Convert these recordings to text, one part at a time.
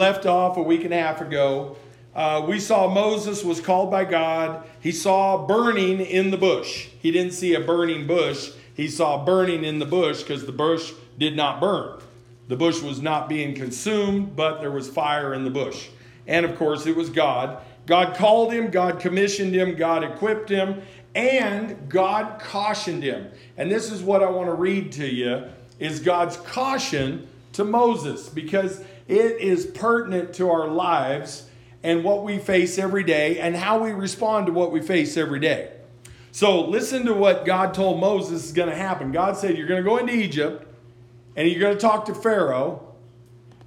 left off a week and a half ago, uh, we saw Moses was called by God. He saw burning in the bush. He didn't see a burning bush. He saw burning in the bush because the bush did not burn. The bush was not being consumed, but there was fire in the bush. And of course, it was God. God called him, God commissioned him, God equipped him, and God cautioned him. And this is what I want to read to you is God's caution to Moses because it is pertinent to our lives and what we face every day and how we respond to what we face every day. So, listen to what God told Moses is going to happen. God said, You're going to go into Egypt and you're going to talk to Pharaoh.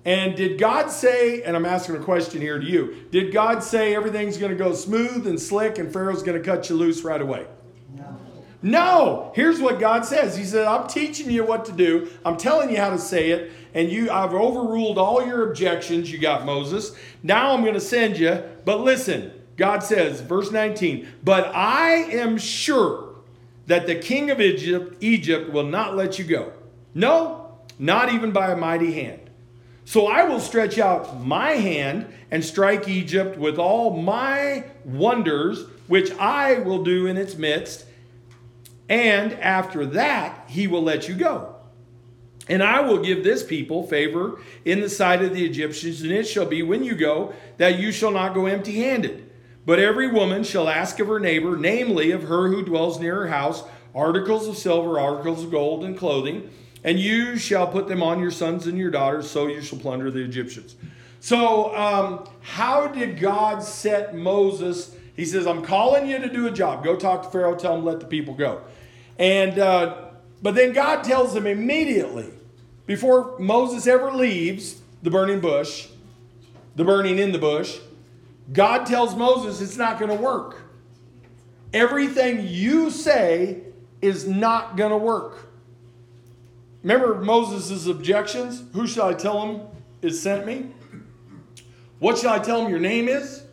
And did God say, and I'm asking a question here to you, did God say everything's going to go smooth and slick and Pharaoh's going to cut you loose right away? No. Here's what God says. He said, I'm teaching you what to do. I'm telling you how to say it. And you I've overruled all your objections you got, Moses. Now I'm going to send you. But listen, God says, verse 19, but I am sure that the king of Egypt, Egypt will not let you go. No, not even by a mighty hand. So I will stretch out my hand and strike Egypt with all my wonders, which I will do in its midst and after that, he will let you go. And I will give this people favor in the sight of the Egyptians, and it shall be when you go that you shall not go empty handed. But every woman shall ask of her neighbor, namely of her who dwells near her house, articles of silver, articles of gold, and clothing, and you shall put them on your sons and your daughters, so you shall plunder the Egyptians. So, um, how did God set Moses? He says, I'm calling you to do a job. Go talk to Pharaoh, tell him, let the people go. And uh, but then God tells him immediately, before Moses ever leaves the burning bush, the burning in the bush, God tells Moses it's not going to work. Everything you say is not going to work. Remember Moses' objections? Who shall I tell him is sent me? What shall I tell him your name is?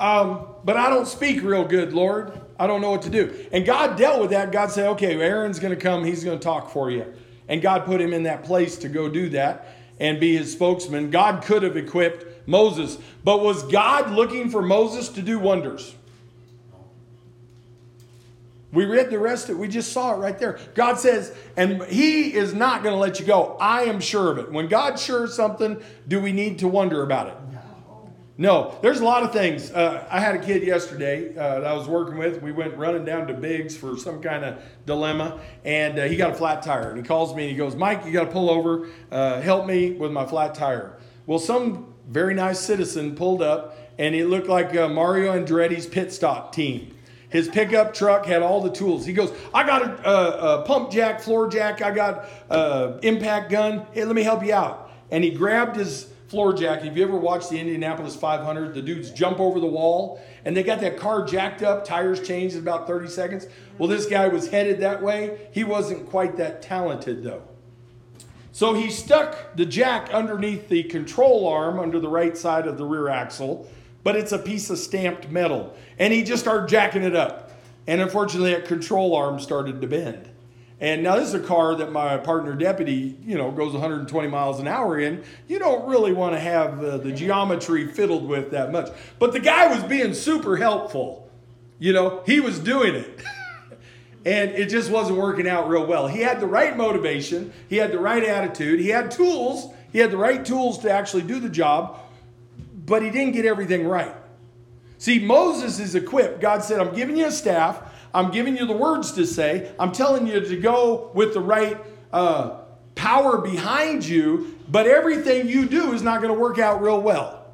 Um, but I don't speak real good, Lord. I don't know what to do. And God dealt with that. God said, okay, Aaron's going to come. He's going to talk for you. And God put him in that place to go do that and be his spokesman. God could have equipped Moses. But was God looking for Moses to do wonders? We read the rest of it. We just saw it right there. God says, and He is not going to let you go. I am sure of it. When God's sure of something, do we need to wonder about it? No, there's a lot of things. Uh, I had a kid yesterday uh, that I was working with. We went running down to Biggs for some kind of dilemma, and uh, he got a flat tire. And he calls me and he goes, Mike, you got to pull over, uh, help me with my flat tire. Well, some very nice citizen pulled up, and it looked like uh, Mario Andretti's pit stop team. His pickup truck had all the tools. He goes, I got a, a, a pump jack, floor jack, I got an impact gun. Hey, let me help you out. And he grabbed his floor jack. Have you ever watched the Indianapolis 500? The dudes jump over the wall and they got that car jacked up, tires changed in about 30 seconds. Well, this guy was headed that way. He wasn't quite that talented though. So he stuck the jack underneath the control arm under the right side of the rear axle, but it's a piece of stamped metal. And he just started jacking it up. And unfortunately, that control arm started to bend. And now this is a car that my partner deputy, you know, goes 120 miles an hour in. You don't really want to have uh, the geometry fiddled with that much. But the guy was being super helpful. You know, he was doing it. and it just wasn't working out real well. He had the right motivation, he had the right attitude, he had tools, he had the right tools to actually do the job, but he didn't get everything right. See, Moses is equipped. God said, I'm giving you a staff. I'm giving you the words to say. I'm telling you to go with the right uh, power behind you, but everything you do is not going to work out real well.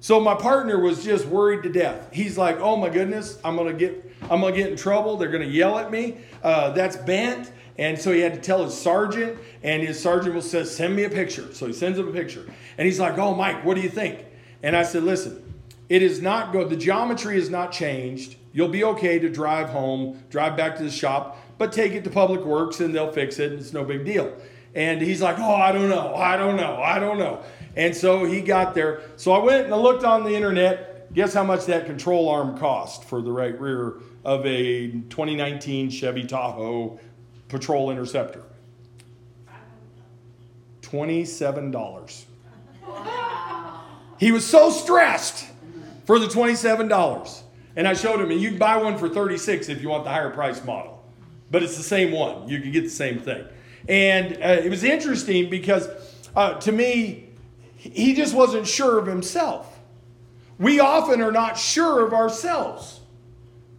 So my partner was just worried to death. He's like, "Oh my goodness, I'm gonna get, I'm gonna get in trouble. They're gonna yell at me. Uh, that's bent." And so he had to tell his sergeant, and his sergeant will say, "Send me a picture." So he sends him a picture, and he's like, "Oh, Mike, what do you think?" And I said, "Listen, it is not good. The geometry has not changed. You'll be okay to drive home, drive back to the shop, but take it to Public Works and they'll fix it. And it's no big deal. And he's like, Oh, I don't know. I don't know. I don't know. And so he got there. So I went and I looked on the internet. Guess how much that control arm cost for the right rear of a 2019 Chevy Tahoe Patrol Interceptor? $27. He was so stressed for the $27. And I showed him, and you can buy one for 36 if you want the higher price model. But it's the same one. You can get the same thing. And uh, it was interesting because uh, to me, he just wasn't sure of himself. We often are not sure of ourselves.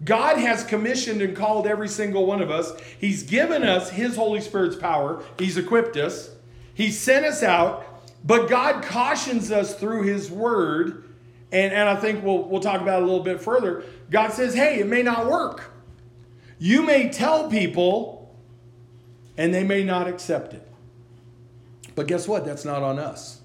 God has commissioned and called every single one of us. He's given us His Holy Spirit's power. He's equipped us. He sent us out. But God cautions us through His Word. And, and I think we'll, we'll talk about a little bit further. God says, hey, it may not work. You may tell people, and they may not accept it. But guess what? That's not on us.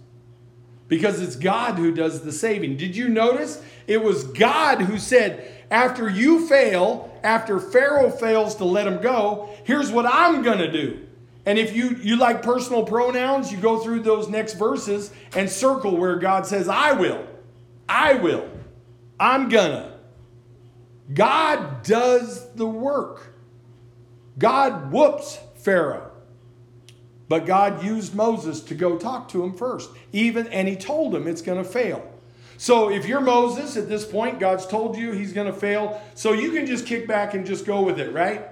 Because it's God who does the saving. Did you notice? It was God who said, after you fail, after Pharaoh fails to let him go, here's what I'm going to do. And if you, you like personal pronouns, you go through those next verses and circle where God says, I will. I will. I'm gonna. God does the work. God whoops Pharaoh. But God used Moses to go talk to him first. Even and he told him it's going to fail. So if you're Moses at this point, God's told you he's going to fail. So you can just kick back and just go with it, right?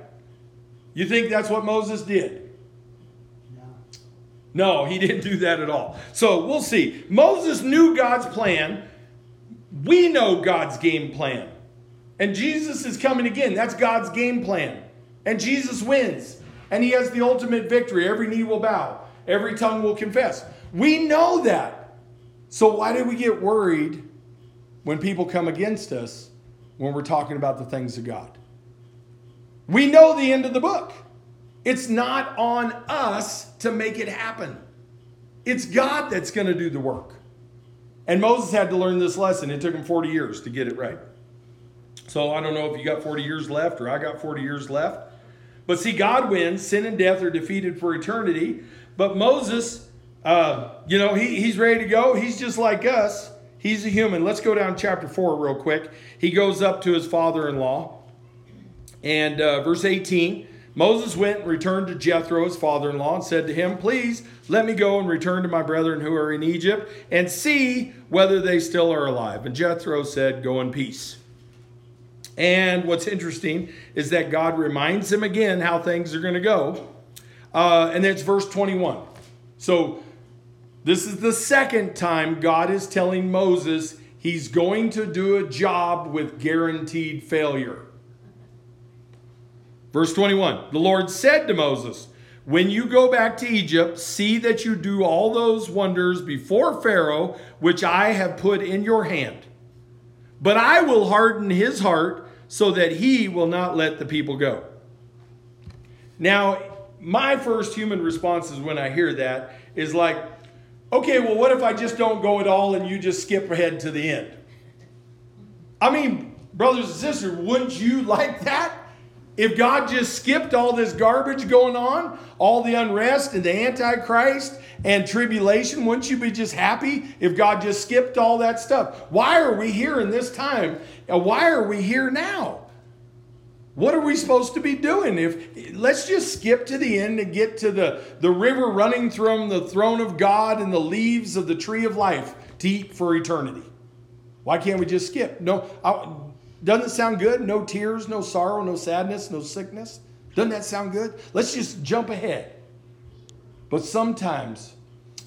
You think that's what Moses did? No. No, he didn't do that at all. So we'll see. Moses knew God's plan. We know God's game plan. And Jesus is coming again. That's God's game plan. And Jesus wins. And he has the ultimate victory. Every knee will bow, every tongue will confess. We know that. So why do we get worried when people come against us when we're talking about the things of God? We know the end of the book. It's not on us to make it happen. It's God that's going to do the work. And Moses had to learn this lesson. It took him 40 years to get it right. So I don't know if you got 40 years left or I got 40 years left. But see, God wins. Sin and death are defeated for eternity. But Moses, uh, you know, he, he's ready to go. He's just like us. He's a human. Let's go down chapter 4 real quick. He goes up to his father in law. And uh, verse 18 Moses went and returned to Jethro, his father in law, and said to him, Please let me go and return to my brethren who are in Egypt and see whether they still are alive. And Jethro said, Go in peace. And what's interesting is that God reminds him again how things are going to go. Uh, and then it's verse 21. So this is the second time God is telling Moses he's going to do a job with guaranteed failure. Verse 21 The Lord said to Moses, When you go back to Egypt, see that you do all those wonders before Pharaoh, which I have put in your hand. But I will harden his heart so that he will not let the people go. Now, my first human response is when I hear that is like, okay, well, what if I just don't go at all and you just skip ahead to the end? I mean, brothers and sisters, wouldn't you like that? If God just skipped all this garbage going on, all the unrest and the Antichrist and tribulation, wouldn't you be just happy if God just skipped all that stuff? Why are we here in this time? Why are we here now? What are we supposed to be doing? If let's just skip to the end and get to the, the river running from the throne of God and the leaves of the tree of life to eat for eternity. Why can't we just skip? No, I, doesn't sound good? No tears, no sorrow, no sadness, no sickness. Doesn't that sound good? Let's just jump ahead. But sometimes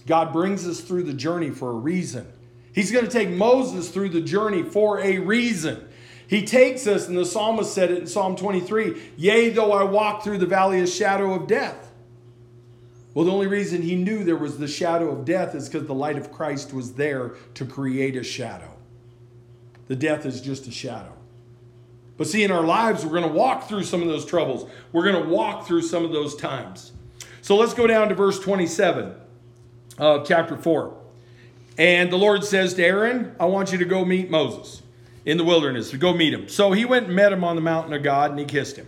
God brings us through the journey for a reason. He's going to take Moses through the journey for a reason. He takes us, and the psalmist said it in Psalm 23 Yea, though I walk through the valley of shadow of death. Well, the only reason he knew there was the shadow of death is because the light of Christ was there to create a shadow. The death is just a shadow. But see, in our lives, we're going to walk through some of those troubles. We're going to walk through some of those times. So let's go down to verse 27 of chapter 4. And the Lord says to Aaron, I want you to go meet Moses in the wilderness, go meet him. So he went and met him on the mountain of God and he kissed him.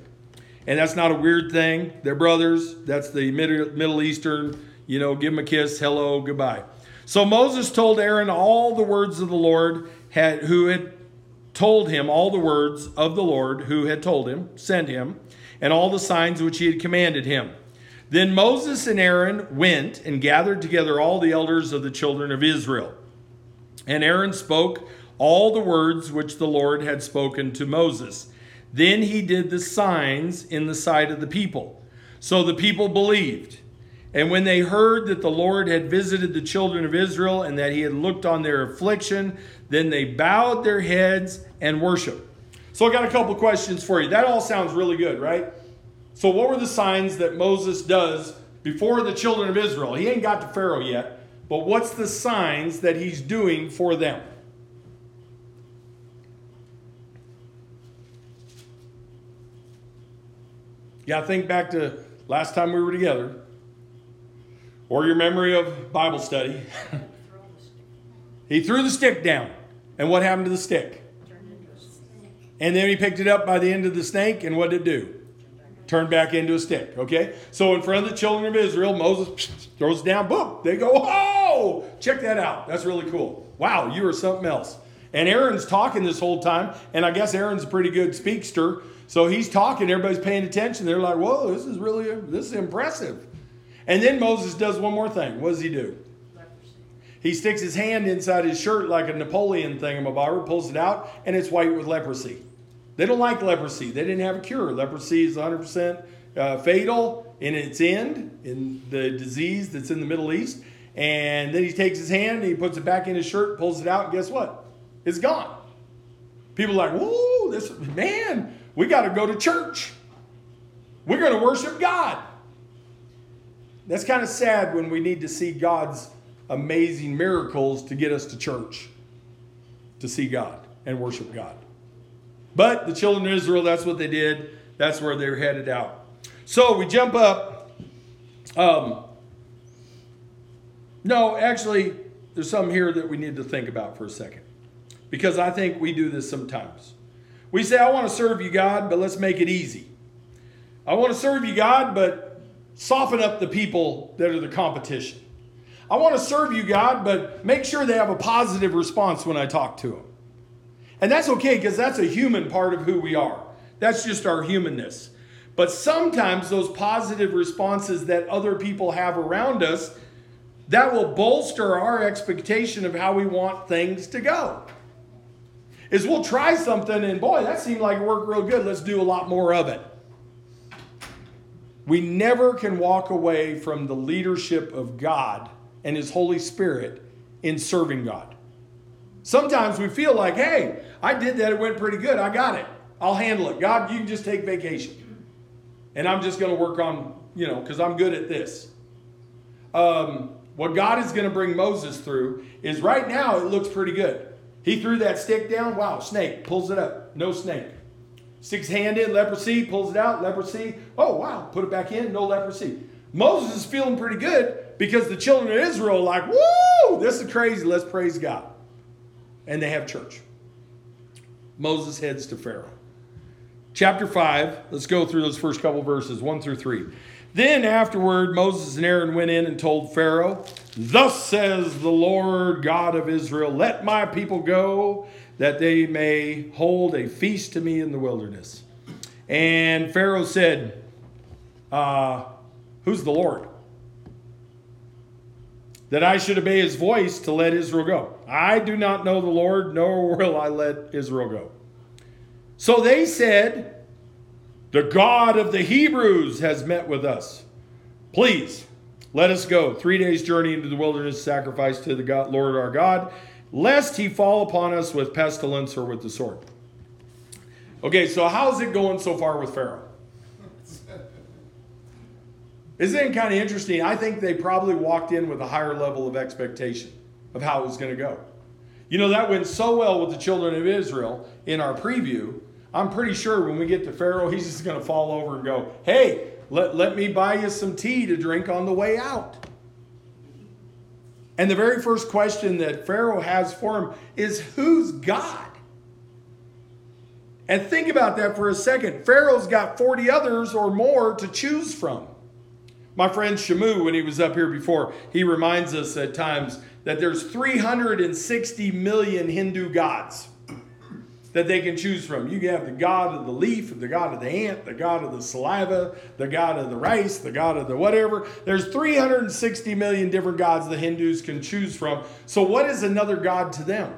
And that's not a weird thing. They're brothers. That's the Middle Eastern, you know, give him a kiss, hello, goodbye. So Moses told Aaron all the words of the Lord had, who had told him all the words of the Lord who had told him, sent him, and all the signs which he had commanded him. Then Moses and Aaron went and gathered together all the elders of the children of Israel. And Aaron spoke all the words which the Lord had spoken to Moses. Then he did the signs in the sight of the people. So the people believed. And when they heard that the Lord had visited the children of Israel and that he had looked on their affliction, then they bowed their heads and worshiped. So I got a couple questions for you. That all sounds really good, right? So what were the signs that Moses does before the children of Israel? He ain't got to Pharaoh yet, but what's the signs that he's doing for them? Yeah, I think back to last time we were together, or your memory of Bible study. he threw the stick down. And what happened to the stick? And then he picked it up by the end of the snake, and what did it do? Turn back into a stick. Okay? So in front of the children of Israel, Moses throws it down, boom. They go, oh, check that out. That's really cool. Wow, you are something else. And Aaron's talking this whole time, and I guess Aaron's a pretty good speakster. So he's talking, everybody's paying attention. They're like, whoa, this is really, this is impressive. And then Moses does one more thing. What does he do? He sticks his hand inside his shirt like a Napoleon thingamabobber, pulls it out, and it's white with leprosy. They don't like leprosy. They didn't have a cure. Leprosy is 100% uh, fatal in its end, in the disease that's in the Middle East. And then he takes his hand, he puts it back in his shirt, pulls it out, and guess what? It's gone. People are like, whoa, this man, we got to go to church. We're going to worship God. That's kind of sad when we need to see God's amazing miracles to get us to church to see God and worship God. But the children of Israel, that's what they did. That's where they're headed out. So we jump up. Um, no, actually, there's some here that we need to think about for a second. Because I think we do this sometimes. We say, I want to serve you, God, but let's make it easy. I want to serve you, God, but soften up the people that are the competition. I want to serve you, God, but make sure they have a positive response when I talk to them. And that's okay because that's a human part of who we are. That's just our humanness. But sometimes those positive responses that other people have around us, that will bolster our expectation of how we want things to go is we'll try something and boy, that seemed like it worked real good. Let's do a lot more of it. We never can walk away from the leadership of God and His Holy Spirit in serving God. Sometimes we feel like, hey, I did that, it went pretty good, I got it, I'll handle it. God, you can just take vacation. And I'm just going to work on, you know, because I'm good at this. Um, what God is going to bring Moses through is right now it looks pretty good. He threw that stick down. Wow, snake. Pulls it up. No snake. Sticks hand in, leprosy, pulls it out, leprosy. Oh, wow. Put it back in, no leprosy. Moses is feeling pretty good because the children of Israel are like, woo, this is crazy. Let's praise God. And they have church. Moses heads to Pharaoh. Chapter 5, let's go through those first couple verses, 1 through 3. Then afterward, Moses and Aaron went in and told Pharaoh, Thus says the Lord God of Israel, Let my people go, that they may hold a feast to me in the wilderness. And Pharaoh said, uh, Who's the Lord? That I should obey his voice to let Israel go. I do not know the Lord, nor will I let Israel go. So they said, the God of the Hebrews has met with us. Please, let us go. Three days' journey into the wilderness, sacrifice to the God, Lord our God, lest he fall upon us with pestilence or with the sword. Okay, so how's it going so far with Pharaoh? Isn't it kind of interesting? I think they probably walked in with a higher level of expectation of how it was going to go. You know, that went so well with the children of Israel in our preview I'm pretty sure when we get to Pharaoh, he's just going to fall over and go, Hey, let, let me buy you some tea to drink on the way out. And the very first question that Pharaoh has for him is, Who's God? And think about that for a second. Pharaoh's got 40 others or more to choose from. My friend Shamu, when he was up here before, he reminds us at times that there's 360 million Hindu gods. That they can choose from. You have the god of the leaf, the god of the ant, the god of the saliva, the god of the rice, the god of the whatever. There's 360 million different gods the Hindus can choose from. So, what is another god to them?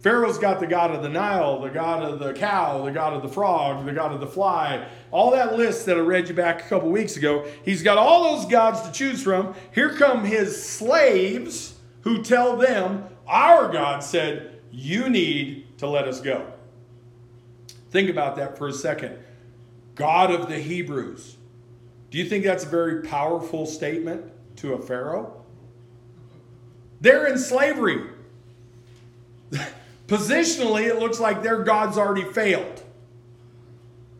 Pharaoh's got the god of the Nile, the god of the cow, the god of the frog, the god of the fly, all that list that I read you back a couple weeks ago. He's got all those gods to choose from. Here come his slaves who tell them, Our God said, You need to let us go. Think about that for a second. God of the Hebrews. Do you think that's a very powerful statement to a Pharaoh? They're in slavery. Positionally, it looks like their God's already failed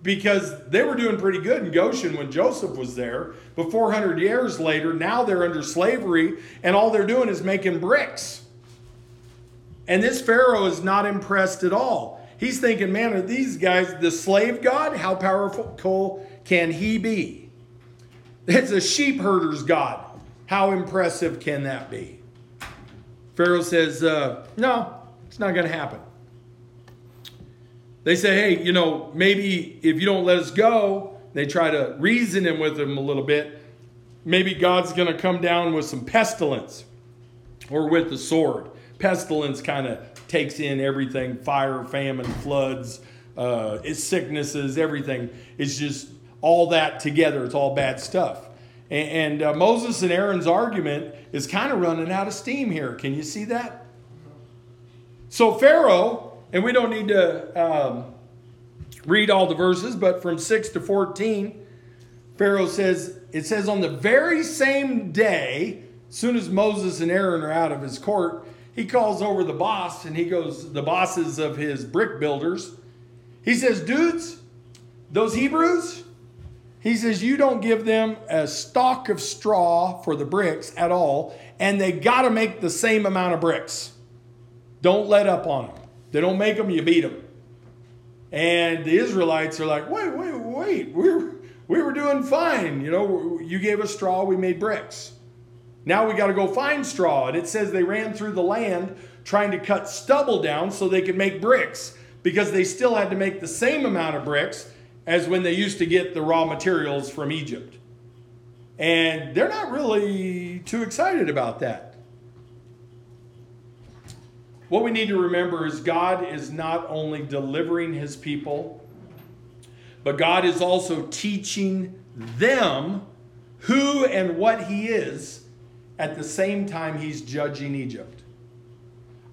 because they were doing pretty good in Goshen when Joseph was there. But 400 years later, now they're under slavery, and all they're doing is making bricks. And this Pharaoh is not impressed at all. He's thinking, man, are these guys the slave god? How powerful can he be? It's a sheep herder's god. How impressive can that be? Pharaoh says, uh, no, it's not going to happen. They say, hey, you know, maybe if you don't let us go, they try to reason him with him a little bit. Maybe God's going to come down with some pestilence or with the sword. Pestilence kind of takes in everything fire, famine, floods, uh, sicknesses, everything. It's just all that together. It's all bad stuff. And, and uh, Moses and Aaron's argument is kind of running out of steam here. Can you see that? So Pharaoh and we don't need to um, read all the verses, but from 6 to 14, Pharaoh says, it says, on the very same day, as soon as Moses and Aaron are out of his court, he calls over the boss and he goes, the bosses of his brick builders. He says, dudes, those Hebrews, he says, you don't give them a stalk of straw for the bricks at all, and they got to make the same amount of bricks. Don't let up on them. They don't make them, you beat them. And the Israelites are like, wait, wait, wait. We were, we were doing fine. You know, you gave us straw, we made bricks. Now we got to go find straw. And it says they ran through the land trying to cut stubble down so they could make bricks because they still had to make the same amount of bricks as when they used to get the raw materials from Egypt. And they're not really too excited about that. What we need to remember is God is not only delivering his people, but God is also teaching them who and what he is at the same time he's judging Egypt.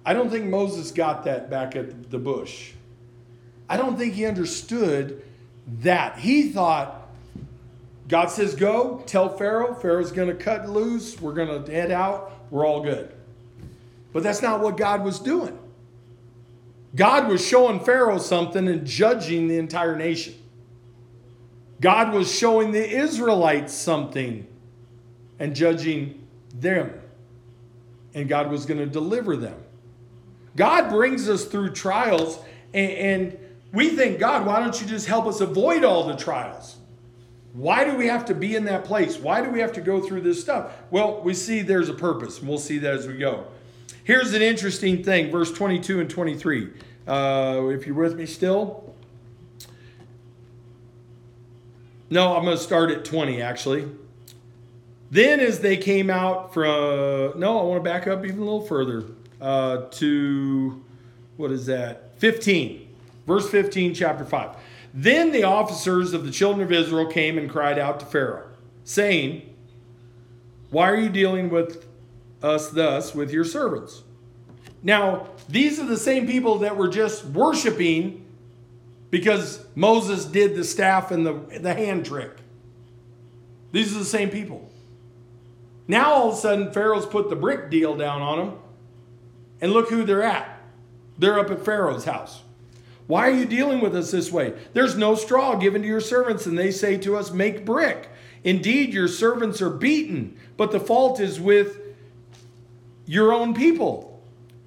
I don't think Moses got that back at the bush. I don't think he understood that. He thought, God says, go, tell Pharaoh. Pharaoh's going to cut loose. We're going to head out. We're all good. But that's not what God was doing. God was showing Pharaoh something and judging the entire nation. God was showing the Israelites something and judging them. And God was going to deliver them. God brings us through trials, and, and, we think, God, why don't you just help us avoid all the trials? Why do we have to be in that place? Why do we have to go through this stuff? Well, we see there's a purpose, and we'll see that as we go. Here's an interesting thing, verse 22 and 23. Uh, if you're with me still. No, I'm going to start at 20 actually. Then, as they came out from, no, I want to back up even a little further uh, to, what is that? 15. Verse 15, chapter 5. Then the officers of the children of Israel came and cried out to Pharaoh, saying, Why are you dealing with us thus with your servants. Now, these are the same people that were just worshiping because Moses did the staff and the, the hand trick. These are the same people. Now, all of a sudden, Pharaoh's put the brick deal down on them, and look who they're at. They're up at Pharaoh's house. Why are you dealing with us this way? There's no straw given to your servants, and they say to us, Make brick. Indeed, your servants are beaten, but the fault is with your own people.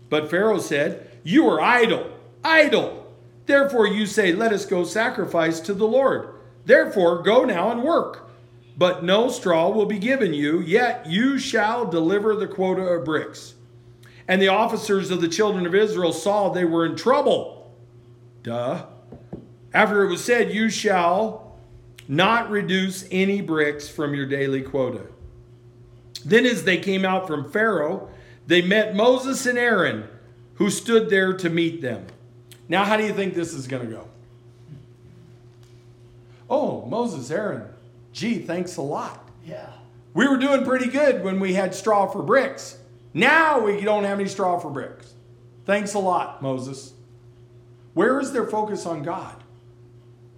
But Pharaoh said, You are idle, idle. Therefore you say, Let us go sacrifice to the Lord. Therefore go now and work. But no straw will be given you, yet you shall deliver the quota of bricks. And the officers of the children of Israel saw they were in trouble. Duh. After it was said, You shall not reduce any bricks from your daily quota. Then, as they came out from Pharaoh, they met Moses and Aaron, who stood there to meet them. Now, how do you think this is going to go? Oh, Moses, Aaron, gee, thanks a lot. Yeah. We were doing pretty good when we had straw for bricks. Now we don't have any straw for bricks. Thanks a lot, Moses. Where is their focus on God?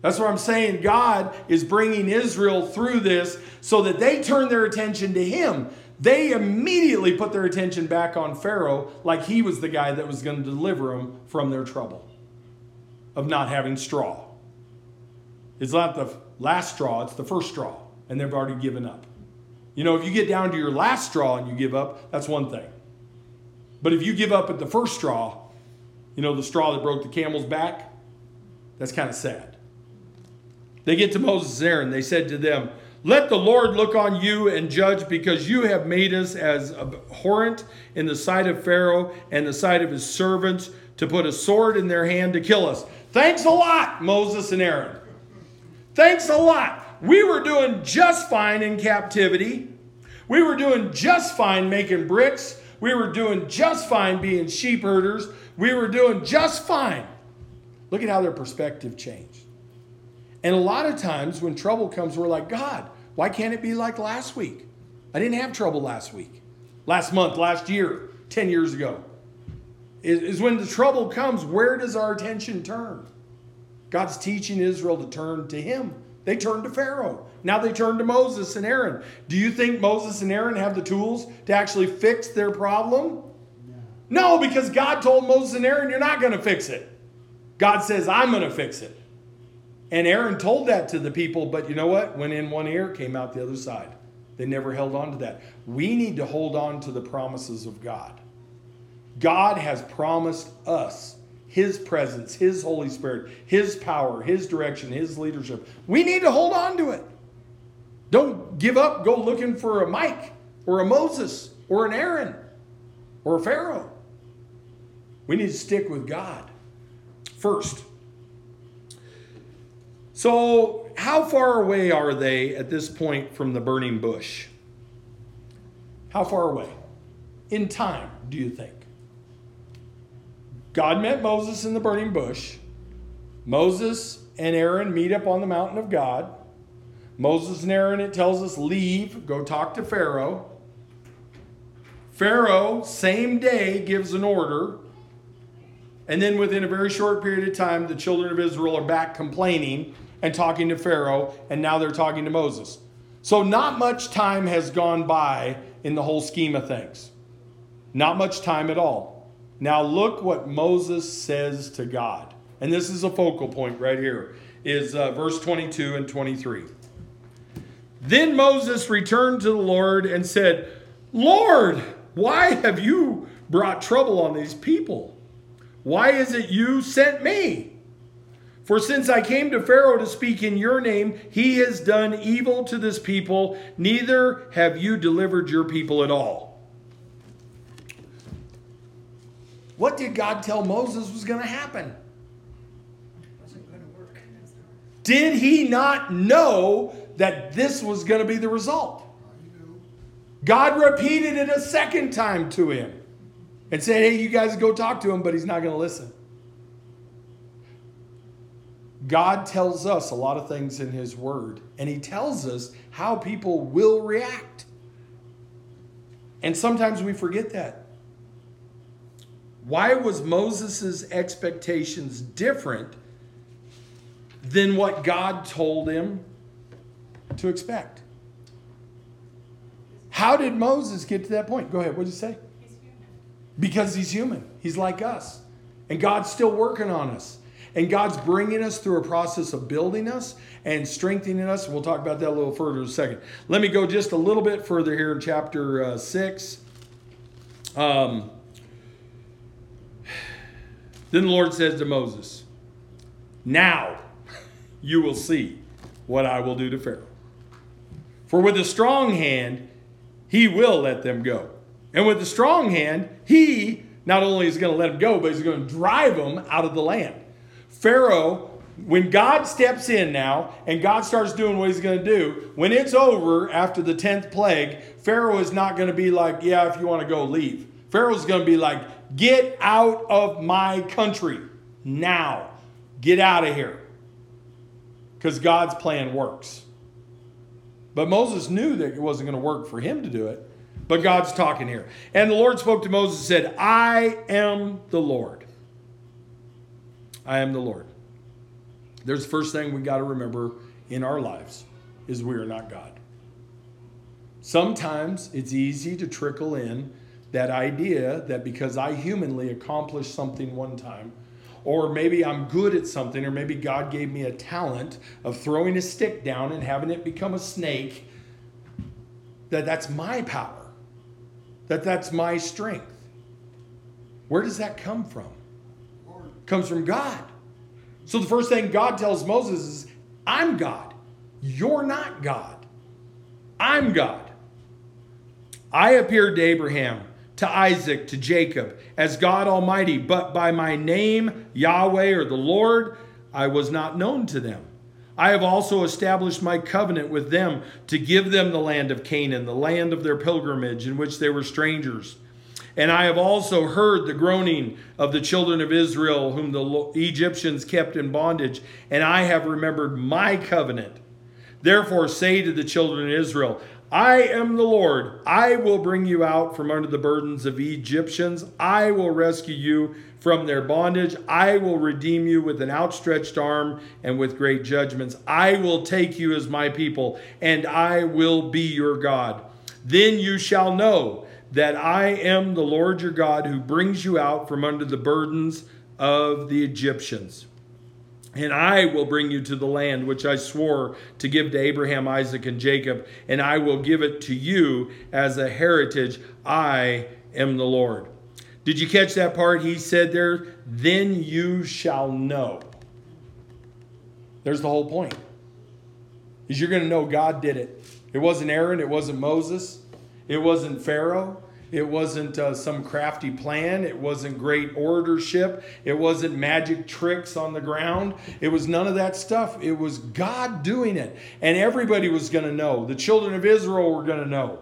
That's what I'm saying. God is bringing Israel through this so that they turn their attention to Him. They immediately put their attention back on Pharaoh like he was the guy that was going to deliver them from their trouble of not having straw. It's not the last straw, it's the first straw, and they've already given up. You know, if you get down to your last straw and you give up, that's one thing. But if you give up at the first straw, you know, the straw that broke the camel's back, that's kind of sad. They get to Moses and Aaron. They said to them, Let the Lord look on you and judge, because you have made us as abhorrent in the sight of Pharaoh and the sight of his servants to put a sword in their hand to kill us. Thanks a lot, Moses and Aaron. Thanks a lot. We were doing just fine in captivity. We were doing just fine making bricks. We were doing just fine being sheep herders. We were doing just fine. Look at how their perspective changed. And a lot of times when trouble comes, we're like, God, why can't it be like last week? I didn't have trouble last week, last month, last year, 10 years ago. Is when the trouble comes, where does our attention turn? God's teaching Israel to turn to Him. They turned to Pharaoh. Now they turn to Moses and Aaron. Do you think Moses and Aaron have the tools to actually fix their problem? No, no because God told Moses and Aaron, You're not going to fix it. God says, I'm going to fix it. And Aaron told that to the people, but you know what? Went in one ear, came out the other side. They never held on to that. We need to hold on to the promises of God. God has promised us his presence, His Holy Spirit, His power, His direction, His leadership. We need to hold on to it. Don't give up, go looking for a Mike or a Moses or an Aaron or a Pharaoh. We need to stick with God first. So, how far away are they at this point from the burning bush? How far away? In time, do you think? God met Moses in the burning bush. Moses and Aaron meet up on the mountain of God. Moses and Aaron, it tells us, leave, go talk to Pharaoh. Pharaoh, same day, gives an order. And then within a very short period of time, the children of Israel are back complaining and talking to Pharaoh, and now they're talking to Moses. So, not much time has gone by in the whole scheme of things. Not much time at all. Now look what Moses says to God. And this is a focal point right here is uh, verse 22 and 23. Then Moses returned to the Lord and said, "Lord, why have you brought trouble on these people? Why is it you sent me? For since I came to Pharaoh to speak in your name, he has done evil to this people, neither have you delivered your people at all." What did God tell Moses was going to happen? Did he not know that this was going to be the result? God repeated it a second time to him and said, Hey, you guys go talk to him, but he's not going to listen. God tells us a lot of things in his word, and he tells us how people will react. And sometimes we forget that. Why was Moses' expectations different than what God told him to expect? How did Moses get to that point? Go ahead, what did you say? He's because he's human. He's like us. And God's still working on us. And God's bringing us through a process of building us and strengthening us. We'll talk about that a little further in a second. Let me go just a little bit further here in chapter uh, 6. Um, then the Lord says to Moses, Now you will see what I will do to Pharaoh. For with a strong hand, he will let them go. And with a strong hand, he not only is going to let them go, but he's going to drive them out of the land. Pharaoh, when God steps in now and God starts doing what he's going to do, when it's over after the 10th plague, Pharaoh is not going to be like, yeah, if you want to go, leave. Pharaoh's going to be like, get out of my country now. Get out of here. Because God's plan works. But Moses knew that it wasn't going to work for him to do it. But God's talking here. And the Lord spoke to Moses and said, I am the Lord. I am the Lord. There's the first thing we got to remember in our lives is we are not God. Sometimes it's easy to trickle in that idea that because I humanly accomplished something one time, or maybe I'm good at something, or maybe God gave me a talent of throwing a stick down and having it become a snake, that that's my power, that that's my strength. Where does that come from? It comes from God. So the first thing God tells Moses is, I'm God. You're not God. I'm God. I appeared to Abraham to Isaac, to Jacob, as God Almighty, but by my name, Yahweh or the Lord, I was not known to them. I have also established my covenant with them to give them the land of Canaan, the land of their pilgrimage, in which they were strangers. And I have also heard the groaning of the children of Israel, whom the Egyptians kept in bondage, and I have remembered my covenant. Therefore, say to the children of Israel, I am the Lord. I will bring you out from under the burdens of Egyptians. I will rescue you from their bondage. I will redeem you with an outstretched arm and with great judgments. I will take you as my people, and I will be your God. Then you shall know that I am the Lord your God who brings you out from under the burdens of the Egyptians. And I will bring you to the land which I swore to give to Abraham, Isaac, and Jacob, and I will give it to you as a heritage. I am the Lord. Did you catch that part? He said there, then you shall know. There's the whole point. Is you're going to know God did it. It wasn't Aaron, it wasn't Moses, it wasn't Pharaoh, it wasn't uh, some crafty plan. It wasn't great oratorship. It wasn't magic tricks on the ground. It was none of that stuff. It was God doing it. And everybody was going to know. The children of Israel were going to know.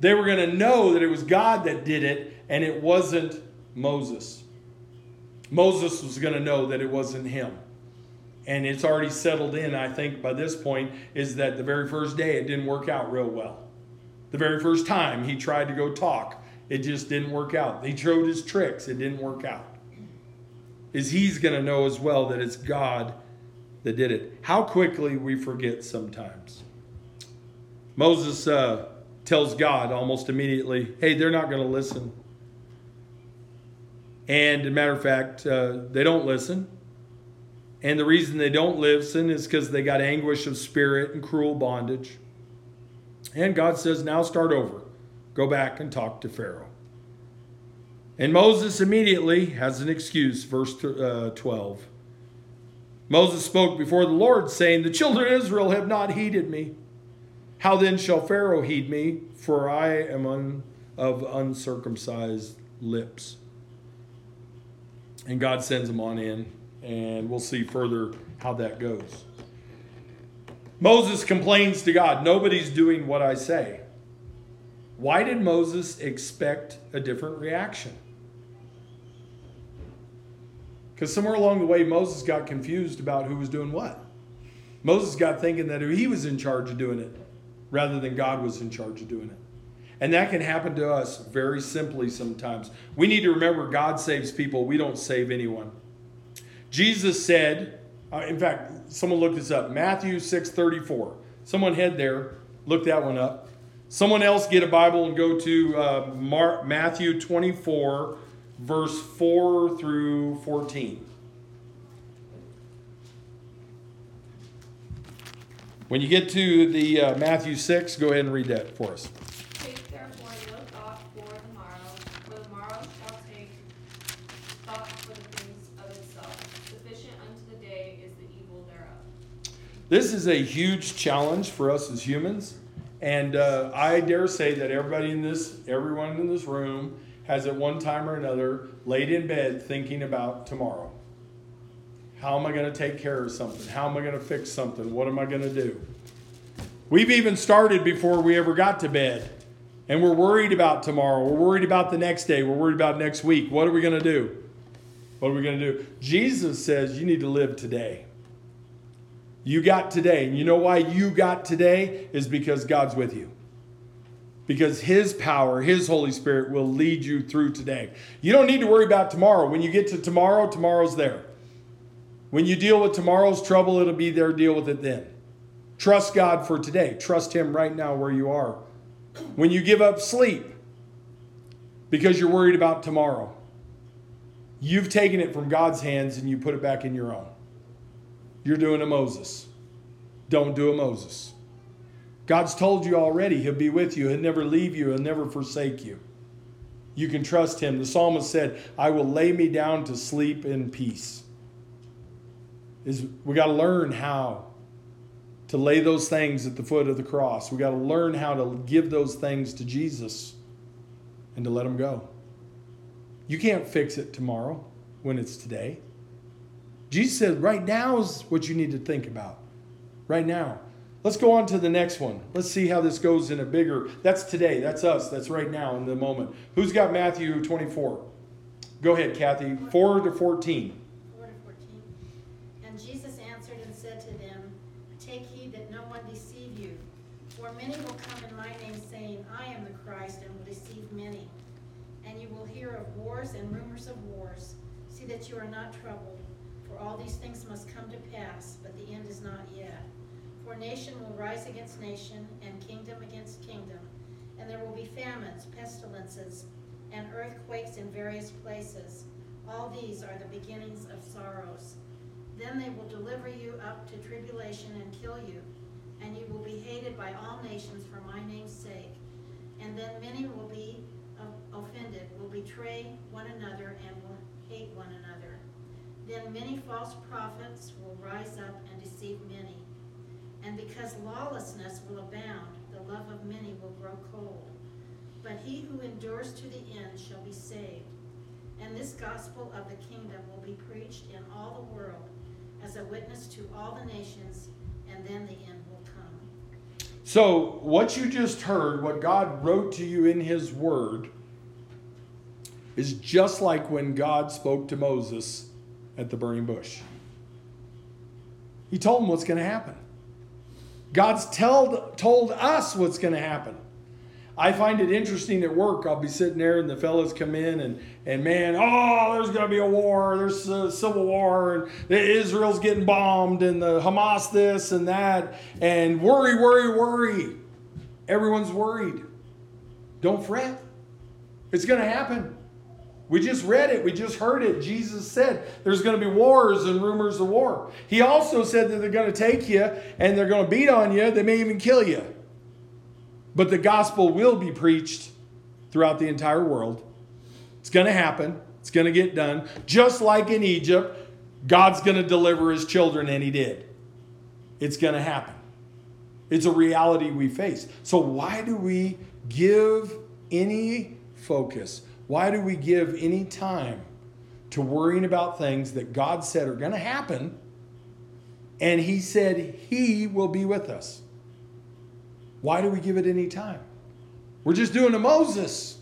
They were going to know that it was God that did it and it wasn't Moses. Moses was going to know that it wasn't him. And it's already settled in, I think, by this point, is that the very first day it didn't work out real well. The very first time he tried to go talk, it just didn't work out. He showed his tricks, it didn't work out. Is he's going to know as well that it's God that did it. How quickly we forget sometimes. Moses uh, tells God almost immediately, hey, they're not going to listen. And, a matter of fact, uh, they don't listen. And the reason they don't listen is because they got anguish of spirit and cruel bondage. And God says, now start over. Go back and talk to Pharaoh. And Moses immediately has an excuse, verse uh, 12. Moses spoke before the Lord, saying, The children of Israel have not heeded me. How then shall Pharaoh heed me? For I am un, of uncircumcised lips. And God sends him on in, and we'll see further how that goes. Moses complains to God, Nobody's doing what I say. Why did Moses expect a different reaction? Because somewhere along the way, Moses got confused about who was doing what. Moses got thinking that he was in charge of doing it rather than God was in charge of doing it. And that can happen to us very simply sometimes. We need to remember God saves people, we don't save anyone. Jesus said, uh, in fact, someone looked this up. Matthew 6:34. Someone head there, look that one up. Someone else get a Bible and go to uh, Mar- Matthew 24, verse 4 through 14. When you get to the uh, Matthew 6, go ahead and read that for us. This is a huge challenge for us as humans. And uh, I dare say that everybody in this, everyone in this room, has at one time or another laid in bed thinking about tomorrow. How am I going to take care of something? How am I going to fix something? What am I going to do? We've even started before we ever got to bed. And we're worried about tomorrow. We're worried about the next day. We're worried about next week. What are we going to do? What are we going to do? Jesus says you need to live today. You got today. And you know why you got today? Is because God's with you. Because His power, His Holy Spirit will lead you through today. You don't need to worry about tomorrow. When you get to tomorrow, tomorrow's there. When you deal with tomorrow's trouble, it'll be there. Deal with it then. Trust God for today. Trust Him right now where you are. When you give up sleep because you're worried about tomorrow, you've taken it from God's hands and you put it back in your own. You're doing a Moses. Don't do a Moses. God's told you already, He'll be with you. He'll never leave you. He'll never forsake you. You can trust Him. The psalmist said, I will lay me down to sleep in peace. Is we got to learn how to lay those things at the foot of the cross. We got to learn how to give those things to Jesus and to let them go. You can't fix it tomorrow when it's today. Jesus said, right now is what you need to think about. Right now. Let's go on to the next one. Let's see how this goes in a bigger. That's today. That's us. That's right now in the moment. Who's got Matthew 24? Go ahead, Kathy. 4 to 14. 4 to 14. And Jesus answered and said to them, Take heed that no one deceive you. For many will come in my name, saying, I am the Christ, and will deceive many. And you will hear of wars and rumors of wars. See that you are not troubled. For all these things must come to pass, but the end is not yet. For nation will rise against nation, and kingdom against kingdom. And there will be famines, pestilences, and earthquakes in various places. All these are the beginnings of sorrows. Then they will deliver you up to tribulation and kill you, and you will be hated by all nations for my name's sake. And then many will be offended, will betray one another, and will hate one another. Then many false prophets will rise up and deceive many. And because lawlessness will abound, the love of many will grow cold. But he who endures to the end shall be saved. And this gospel of the kingdom will be preached in all the world as a witness to all the nations, and then the end will come. So, what you just heard, what God wrote to you in His Word, is just like when God spoke to Moses at the burning bush. He told him what's going to happen. God's told, told us what's going to happen. I find it interesting at work. I'll be sitting there and the fellows come in and, and man, oh, there's going to be a war. There's a civil war and Israel's getting bombed and the Hamas this and that. And worry, worry, worry. Everyone's worried. Don't fret. It's going to happen. We just read it. We just heard it. Jesus said there's going to be wars and rumors of war. He also said that they're going to take you and they're going to beat on you. They may even kill you. But the gospel will be preached throughout the entire world. It's going to happen. It's going to get done. Just like in Egypt, God's going to deliver his children, and he did. It's going to happen. It's a reality we face. So, why do we give any focus? Why do we give any time to worrying about things that God said are going to happen? And He said He will be with us. Why do we give it any time? We're just doing a Moses.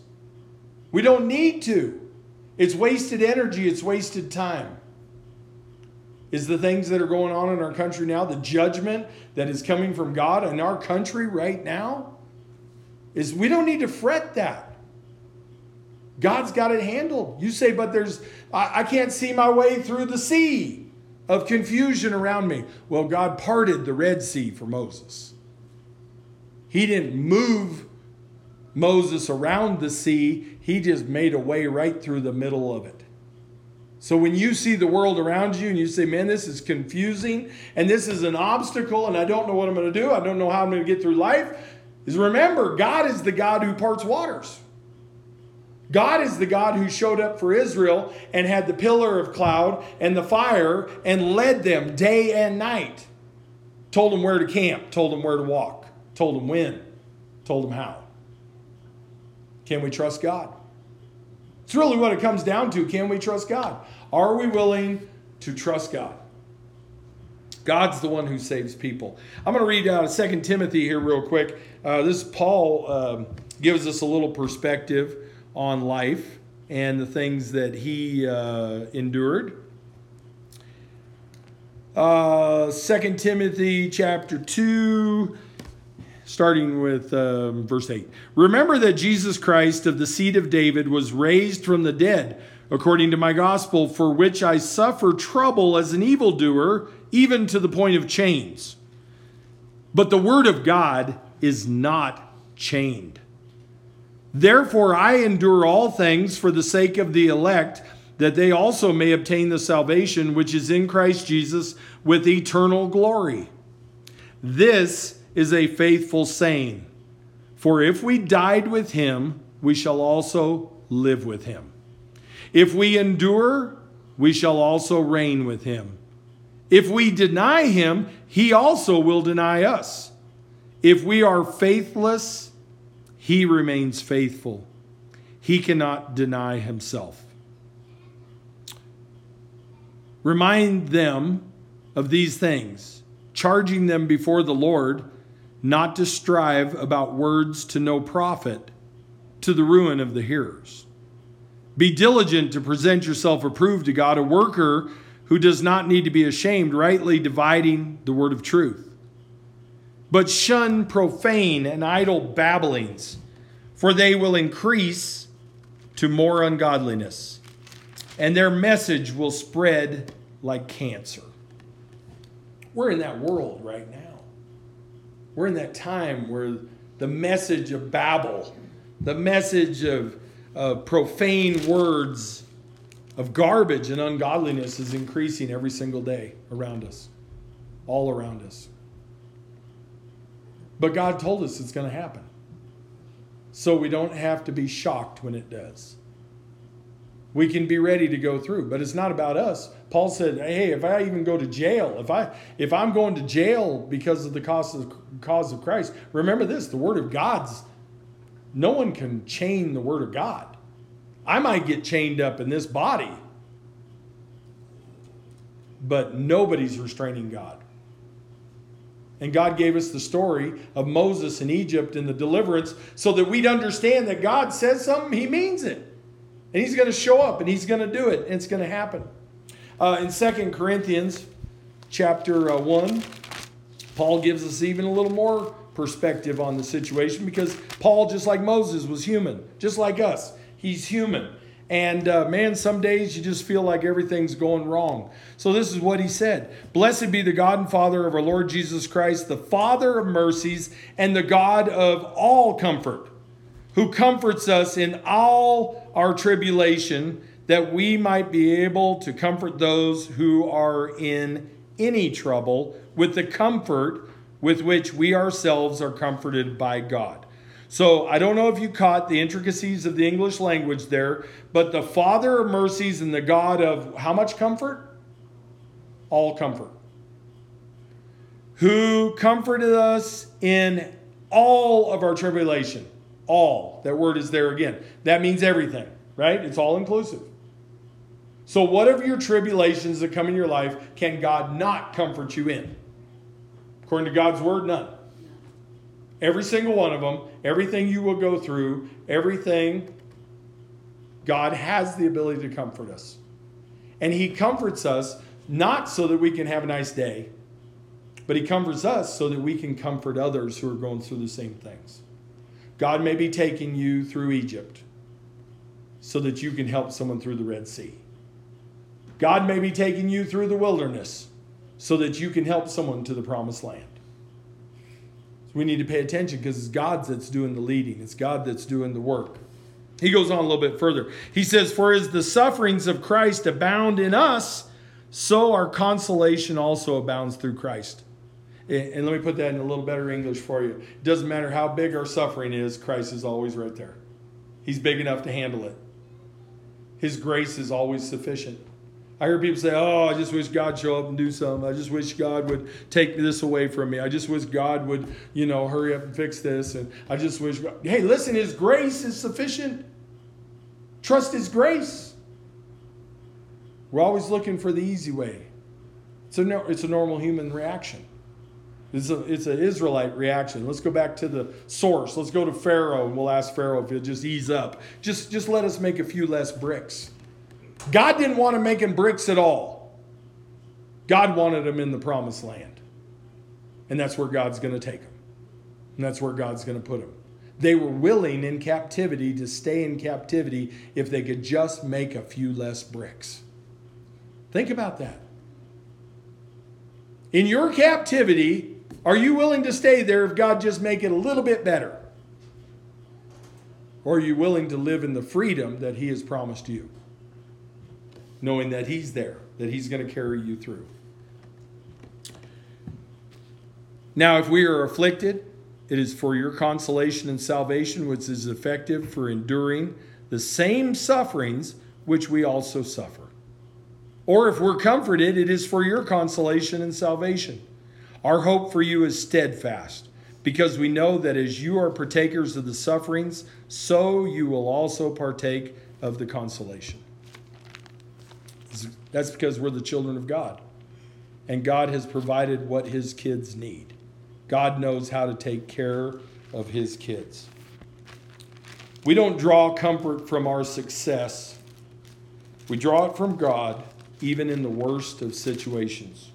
We don't need to. It's wasted energy, it's wasted time. Is the things that are going on in our country now, the judgment that is coming from God in our country right now, is we don't need to fret that. God's got it handled. You say, but there's, I, I can't see my way through the sea of confusion around me. Well, God parted the Red Sea for Moses. He didn't move Moses around the sea, he just made a way right through the middle of it. So when you see the world around you and you say, man, this is confusing and this is an obstacle and I don't know what I'm going to do, I don't know how I'm going to get through life, is remember, God is the God who parts waters. God is the God who showed up for Israel and had the pillar of cloud and the fire and led them day and night. Told them where to camp, told them where to walk. Told them when, told them how. Can we trust God? It's really what it comes down to. Can we trust God? Are we willing to trust God? God's the one who saves people. I'm going to read out of 2 Timothy here real quick. Uh, this Paul um, gives us a little perspective on life and the things that he uh, endured. Uh, 2 Timothy chapter 2, starting with um, verse 8. Remember that Jesus Christ of the seed of David was raised from the dead, according to my gospel, for which I suffer trouble as an evildoer, even to the point of chains. But the word of God is not chained. Therefore, I endure all things for the sake of the elect, that they also may obtain the salvation which is in Christ Jesus with eternal glory. This is a faithful saying. For if we died with him, we shall also live with him. If we endure, we shall also reign with him. If we deny him, he also will deny us. If we are faithless, he remains faithful. He cannot deny himself. Remind them of these things, charging them before the Lord not to strive about words to no profit, to the ruin of the hearers. Be diligent to present yourself approved to God, a worker who does not need to be ashamed, rightly dividing the word of truth. But shun profane and idle babblings, for they will increase to more ungodliness, and their message will spread like cancer. We're in that world right now. We're in that time where the message of Babel, the message of, of profane words, of garbage and ungodliness is increasing every single day around us, all around us. But God told us it's going to happen. So we don't have to be shocked when it does. We can be ready to go through, but it's not about us. Paul said, "Hey, if I even go to jail, if I if I'm going to jail because of the cause of cause of Christ, remember this, the word of God's no one can chain the word of God. I might get chained up in this body, but nobody's restraining God. And God gave us the story of Moses in Egypt and the deliverance so that we'd understand that God says something, he means it. And he's going to show up and he's going to do it and it's going to happen. Uh, in Second Corinthians chapter uh, 1, Paul gives us even a little more perspective on the situation because Paul, just like Moses, was human, just like us. He's human. And uh, man, some days you just feel like everything's going wrong. So this is what he said Blessed be the God and Father of our Lord Jesus Christ, the Father of mercies and the God of all comfort who comforts us in all our tribulation, that we might be able to comfort those who are in any trouble with the comfort with which we ourselves are comforted by God. So I don't know if you caught the intricacies of the English language there, but the Father of mercies and the God of how much comfort? All comfort. Who comforted us in all of our tribulation all. That word is there again. That means everything, right? It's all inclusive. So, whatever your tribulations that come in your life, can God not comfort you in? According to God's word, none. Every single one of them, everything you will go through, everything, God has the ability to comfort us. And He comforts us not so that we can have a nice day, but He comforts us so that we can comfort others who are going through the same things. God may be taking you through Egypt so that you can help someone through the Red Sea. God may be taking you through the wilderness so that you can help someone to the promised land. So we need to pay attention because it's God that's doing the leading, it's God that's doing the work. He goes on a little bit further. He says, For as the sufferings of Christ abound in us, so our consolation also abounds through Christ. And let me put that in a little better English for you. It doesn't matter how big our suffering is, Christ is always right there. He's big enough to handle it. His grace is always sufficient. I hear people say, Oh, I just wish God show up and do something. I just wish God would take this away from me. I just wish God would, you know, hurry up and fix this. And I just wish God. Hey, listen, His grace is sufficient. Trust His grace. We're always looking for the easy way. It's a, no, it's a normal human reaction. It's, a, it's an Israelite reaction. Let's go back to the source. Let's go to Pharaoh and we'll ask Pharaoh if he'll just ease up. Just, just let us make a few less bricks. God didn't want him bricks at all. God wanted him in the promised land. And that's where God's going to take him. And that's where God's going to put him. They were willing in captivity to stay in captivity if they could just make a few less bricks. Think about that. In your captivity, are you willing to stay there if God just make it a little bit better? Or are you willing to live in the freedom that he has promised you? Knowing that he's there, that he's going to carry you through. Now, if we are afflicted, it is for your consolation and salvation, which is effective for enduring the same sufferings which we also suffer. Or if we're comforted, it is for your consolation and salvation. Our hope for you is steadfast, because we know that as you are partakers of the sufferings, so you will also partake of the consolation. That's because we're the children of God, and God has provided what his kids need. God knows how to take care of his kids. We don't draw comfort from our success, we draw it from God, even in the worst of situations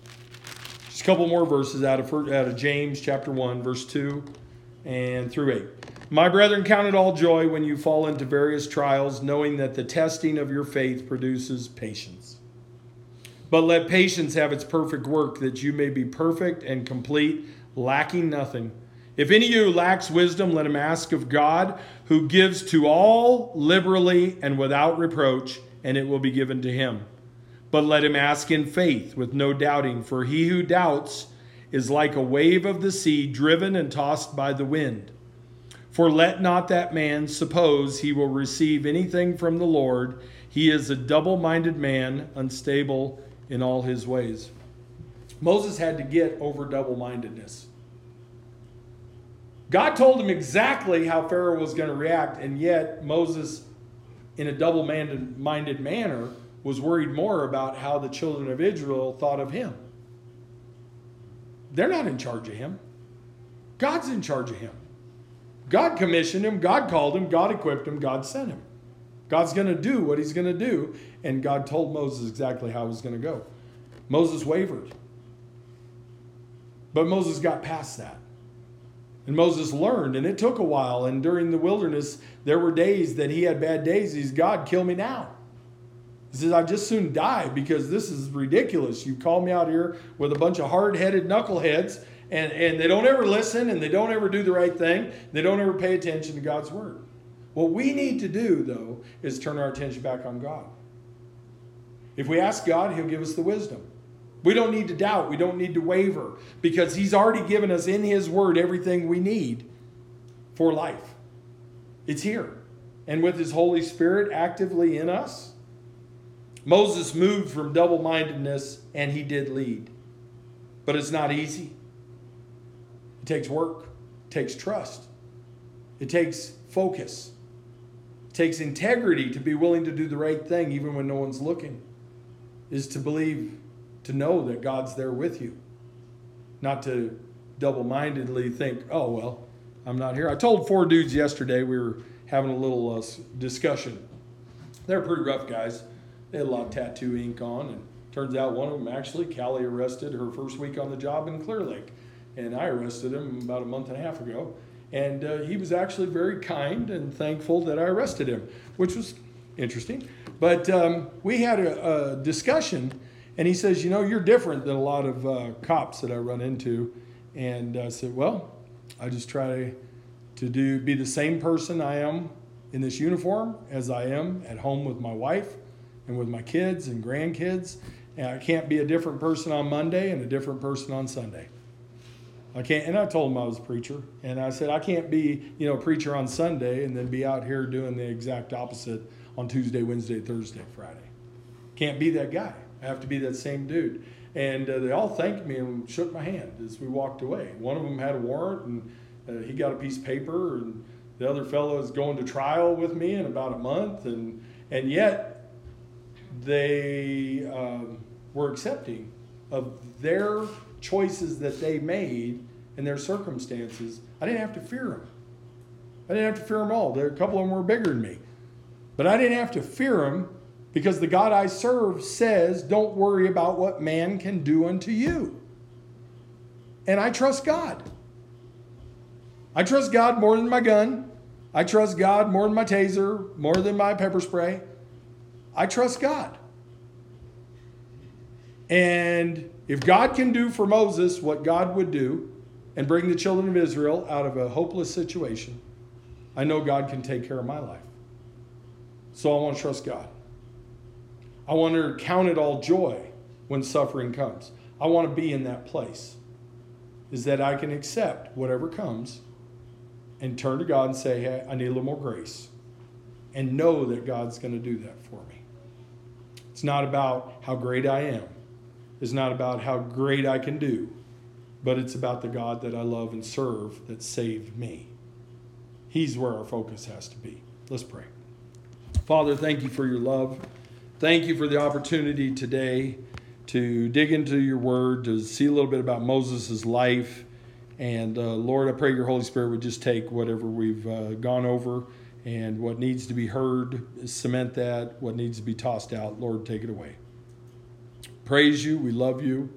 Just a couple more verses out of, out of James chapter 1, verse 2 and through 8. My brethren, count it all joy when you fall into various trials, knowing that the testing of your faith produces patience. But let patience have its perfect work, that you may be perfect and complete, lacking nothing. If any of you lacks wisdom, let him ask of God, who gives to all liberally and without reproach, and it will be given to him. But let him ask in faith with no doubting, for he who doubts is like a wave of the sea driven and tossed by the wind. For let not that man suppose he will receive anything from the Lord. He is a double minded man, unstable in all his ways. Moses had to get over double mindedness. God told him exactly how Pharaoh was going to react, and yet Moses, in a double minded manner, was worried more about how the children of Israel thought of him. They're not in charge of him. God's in charge of him. God commissioned him, God called him, God equipped him, God sent him. God's going to do what he's going to do, and God told Moses exactly how it was going to go. Moses wavered. But Moses got past that. And Moses learned, and it took a while. And during the wilderness, there were days that he had bad days. He's, God, kill me now. He says, I just soon die because this is ridiculous. You call me out here with a bunch of hard headed knuckleheads and, and they don't ever listen and they don't ever do the right thing. They don't ever pay attention to God's word. What we need to do, though, is turn our attention back on God. If we ask God, He'll give us the wisdom. We don't need to doubt. We don't need to waver because He's already given us in His Word everything we need for life. It's here. And with His Holy Spirit actively in us, Moses moved from double mindedness and he did lead. But it's not easy. It takes work, it takes trust, it takes focus, takes integrity to be willing to do the right thing even when no one's looking, is to believe, to know that God's there with you, not to double mindedly think, oh, well, I'm not here. I told four dudes yesterday, we were having a little uh, discussion. They're pretty rough guys. They had a lot of tattoo ink on, and turns out one of them actually, Callie arrested her first week on the job in Clear Lake, and I arrested him about a month and a half ago. And uh, he was actually very kind and thankful that I arrested him, which was interesting. But um, we had a, a, discussion, and he says, You know, you're different than a lot of uh, cops that I run into. And I said, Well, I just try to do be the same person I am in this uniform as I am at home with my wife and with my kids and grandkids. And I can't be a different person on Monday and a different person on Sunday. I can't, and I told him I was a preacher, and I said I can't be, you know, a preacher on Sunday and then be out here doing the exact opposite on Tuesday, Wednesday, Thursday, Friday. Can't be that guy. I have to be that same dude. And uh, they all thanked me and shook my hand as we walked away. One of them had a warrant, and uh, he got a piece of paper, and the other fellow is going to trial with me in about a month, and and yet they um, were accepting of their choices that they made and their circumstances, I didn't have to fear them. I didn't have to fear them all. There, a couple of them were bigger than me. But I didn't have to fear them because the God I serve says, don't worry about what man can do unto you. And I trust God. I trust God more than my gun. I trust God more than my taser, more than my pepper spray. I trust God. And if God can do for Moses what God would do and bring the children of Israel out of a hopeless situation, I know God can take care of my life. So I want to trust God. I want to count it all joy when suffering comes. I want to be in that place. Is that I can accept whatever comes and turn to God and say, hey, I need a little more grace. And know that God's going to do that for me. It's not about how great I am, it's not about how great I can do, but it's about the God that I love and serve that saved me. He's where our focus has to be. Let's pray. Father, thank you for your love. Thank you for the opportunity today to dig into your word, to see a little bit about Moses' life. And uh, Lord, I pray your Holy Spirit would just take whatever we've uh, gone over and what needs to be heard, cement that. What needs to be tossed out, Lord, take it away. Praise you. We love you.